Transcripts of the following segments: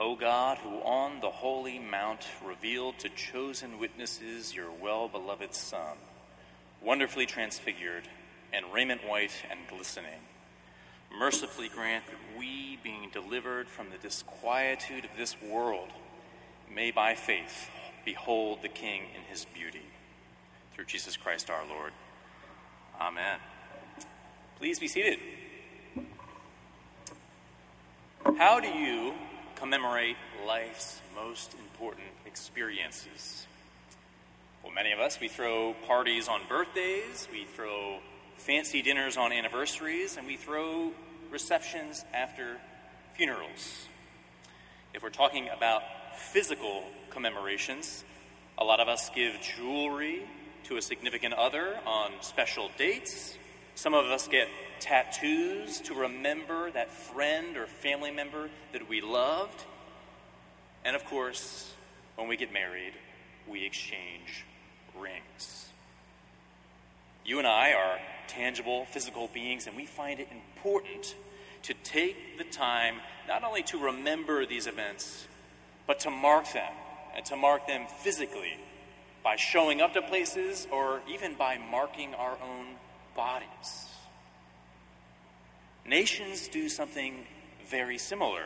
O God, who on the holy mount revealed to chosen witnesses your well beloved Son, wonderfully transfigured and raiment white and glistening, mercifully grant that we, being delivered from the disquietude of this world, may by faith behold the King in his beauty. Through Jesus Christ our Lord. Amen. Please be seated. How do you commemorate life's most important experiences? Well, many of us, we throw parties on birthdays, we throw fancy dinners on anniversaries, and we throw receptions after funerals. If we're talking about physical commemorations, a lot of us give jewelry to a significant other on special dates. Some of us get tattoos to remember that friend or family member that we loved. And of course, when we get married, we exchange rings. You and I are tangible, physical beings, and we find it important to take the time not only to remember these events, but to mark them, and to mark them physically by showing up to places or even by marking our own bodies. Nations do something very similar.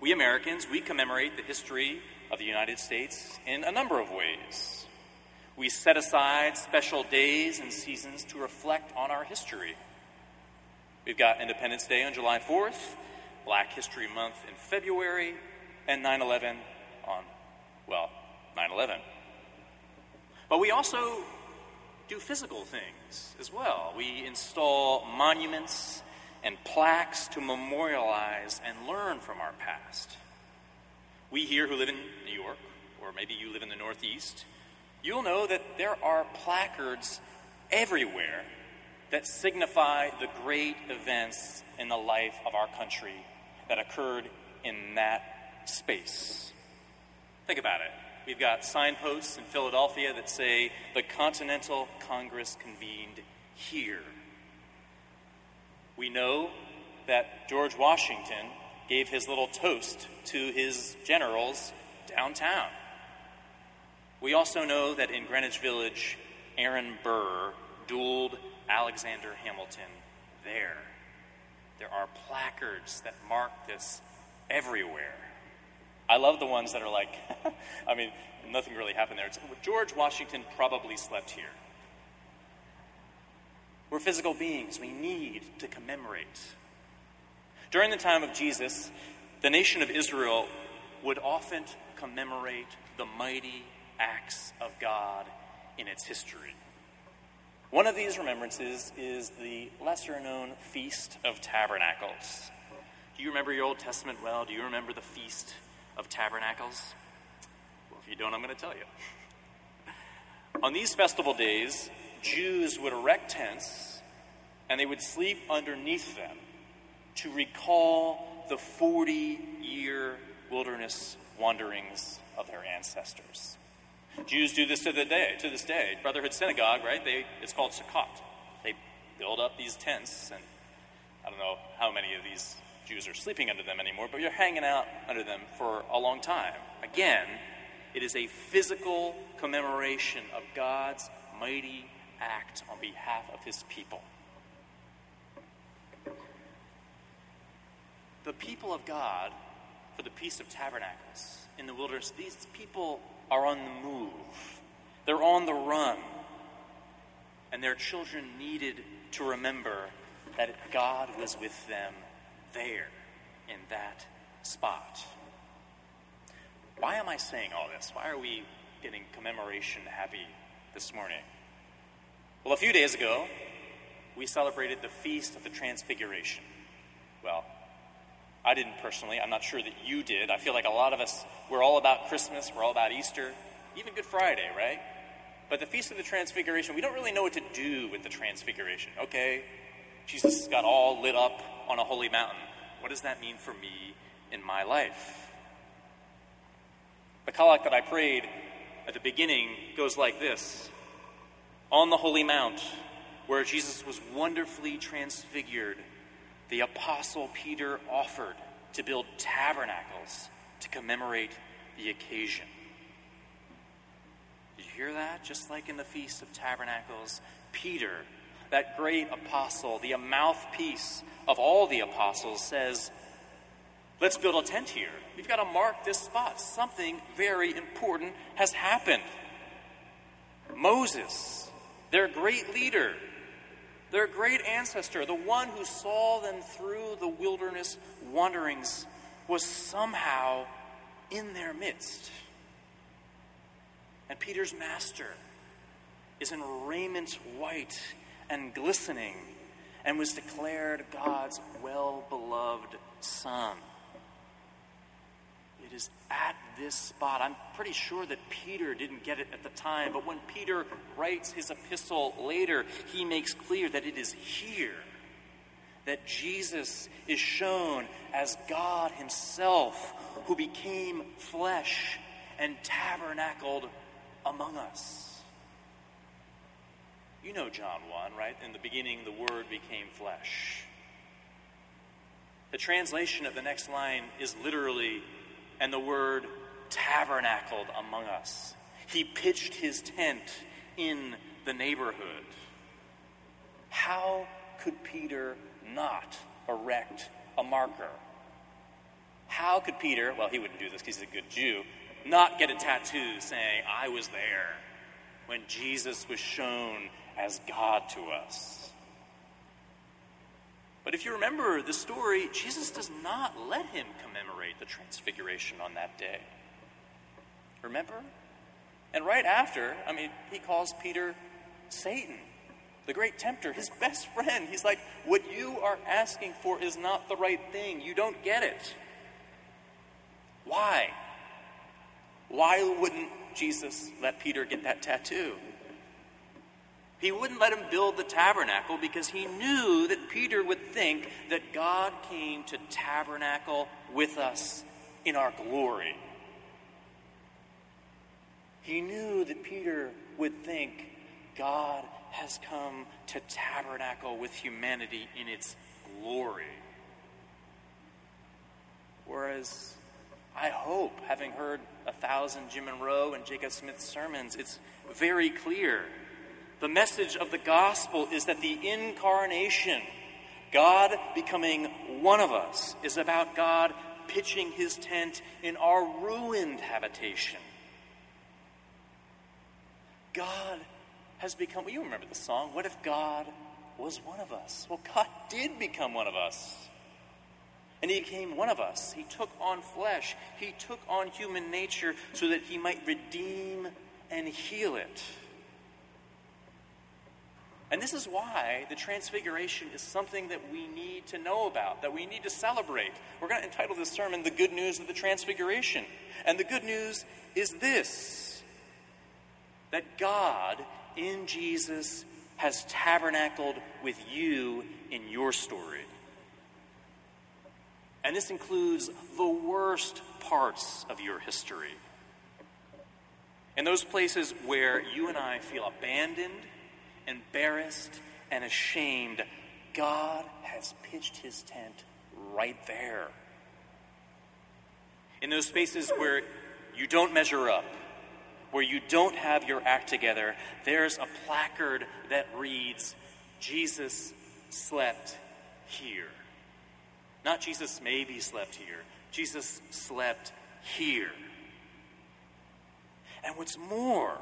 We Americans, we commemorate the history of the United States in a number of ways. We set aside special days and seasons to reflect on our history. We've got Independence Day on July 4th, Black History Month in February, and 9 11 on, well, 9 11. But we also do physical things as well. We install monuments and plaques to memorialize and learn from our past. We here who live in New York, or maybe you live in the Northeast, you'll know that there are placards everywhere that signify the great events in the life of our country that occurred in that space. Think about it. We've got signposts in Philadelphia that say the Continental Congress convened here. We know that George Washington gave his little toast to his generals downtown. We also know that in Greenwich Village, Aaron Burr dueled Alexander Hamilton there. There are placards that mark this everywhere. I love the ones that are like, I mean, nothing really happened there. It's, George Washington probably slept here. We're physical beings. We need to commemorate. During the time of Jesus, the nation of Israel would often commemorate the mighty acts of God in its history. One of these remembrances is the lesser known Feast of Tabernacles. Do you remember your Old Testament well? Do you remember the Feast of Tabernacles? Well, if you don't, I'm going to tell you. On these festival days, Jews would erect tents and they would sleep underneath them to recall the 40 year wilderness wanderings of their ancestors. Jews do this to the day, to this day. Brotherhood Synagogue, right? They, it's called Sukkot. They build up these tents, and I don't know how many of these Jews are sleeping under them anymore, but you're hanging out under them for a long time. Again, it is a physical commemoration of God's mighty act on behalf of his people. The people of God, for the Feast of Tabernacles in the wilderness, these people are on the move, they're on the run, and their children needed to remember that God was with them there in that spot. Why am I saying all this? Why are we getting commemoration happy this morning? Well, a few days ago, we celebrated the Feast of the Transfiguration. Well, I didn't personally. I'm not sure that you did. I feel like a lot of us, we're all about Christmas, we're all about Easter, even Good Friday, right? But the Feast of the Transfiguration, we don't really know what to do with the Transfiguration. Okay, Jesus got all lit up on a holy mountain. What does that mean for me in my life? The collect that I prayed at the beginning goes like this On the holy mount, where Jesus was wonderfully transfigured, the Apostle Peter offered to build tabernacles to commemorate the occasion. Did you hear that? Just like in the Feast of Tabernacles, Peter, that great apostle, the mouthpiece of all the apostles, says, Let's build a tent here. We've got to mark this spot. Something very important has happened. Moses, their great leader, their great ancestor, the one who saw them through the wilderness wanderings, was somehow in their midst. And Peter's master is in raiment white and glistening and was declared God's well beloved Son. It is at this spot. I'm pretty sure that Peter didn't get it at the time, but when Peter writes his epistle later, he makes clear that it is here that Jesus is shown as God Himself who became flesh and tabernacled among us. You know John 1, right? In the beginning, the Word became flesh. The translation of the next line is literally and the word tabernacled among us. He pitched his tent in the neighborhood. How could Peter not erect a marker? How could Peter, well, he wouldn't do this because he's a good Jew, not get a tattoo saying, I was there when Jesus was shown as God to us? But if you remember the story, Jesus does not let him commemorate the transfiguration on that day. Remember? And right after, I mean, he calls Peter Satan, the great tempter, his best friend. He's like, What you are asking for is not the right thing. You don't get it. Why? Why wouldn't Jesus let Peter get that tattoo? He wouldn't let him build the tabernacle because he knew that Peter would think that God came to tabernacle with us in our glory. He knew that Peter would think God has come to tabernacle with humanity in its glory. Whereas I hope, having heard a thousand Jim Monroe and Jacob Smith sermons, it's very clear the message of the gospel is that the incarnation, God becoming one of us, is about God pitching his tent in our ruined habitation. God has become, well, you remember the song, What if God was one of us? Well, God did become one of us. And he became one of us. He took on flesh, he took on human nature so that he might redeem and heal it. And this is why the Transfiguration is something that we need to know about, that we need to celebrate. We're going to entitle this sermon, The Good News of the Transfiguration. And the good news is this that God in Jesus has tabernacled with you in your story. And this includes the worst parts of your history. In those places where you and I feel abandoned embarrassed, and ashamed, God has pitched his tent right there. In those spaces where you don't measure up, where you don't have your act together, there's a placard that reads, Jesus slept here. Not Jesus maybe slept here, Jesus slept here. And what's more,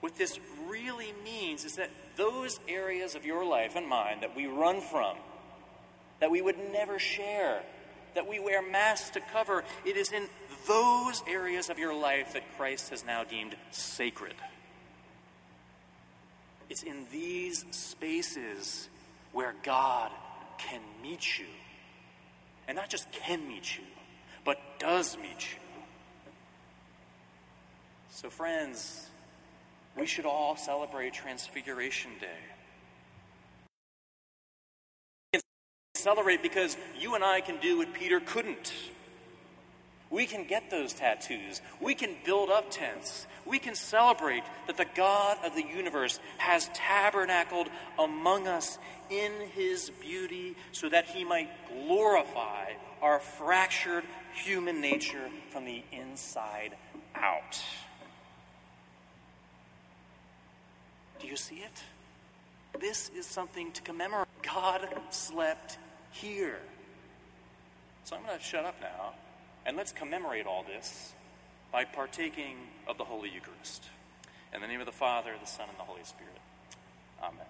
what this really means is that those areas of your life and mine that we run from, that we would never share, that we wear masks to cover, it is in those areas of your life that Christ has now deemed sacred. It's in these spaces where God can meet you. And not just can meet you, but does meet you. So, friends, we should all celebrate Transfiguration Day. Celebrate because you and I can do what Peter couldn't. We can get those tattoos. We can build up tents. We can celebrate that the God of the universe has tabernacled among us in his beauty so that he might glorify our fractured human nature from the inside out. Do you see it? This is something to commemorate. God slept here. So I'm going to shut up now. And let's commemorate all this by partaking of the Holy Eucharist. In the name of the Father, the Son, and the Holy Spirit. Amen.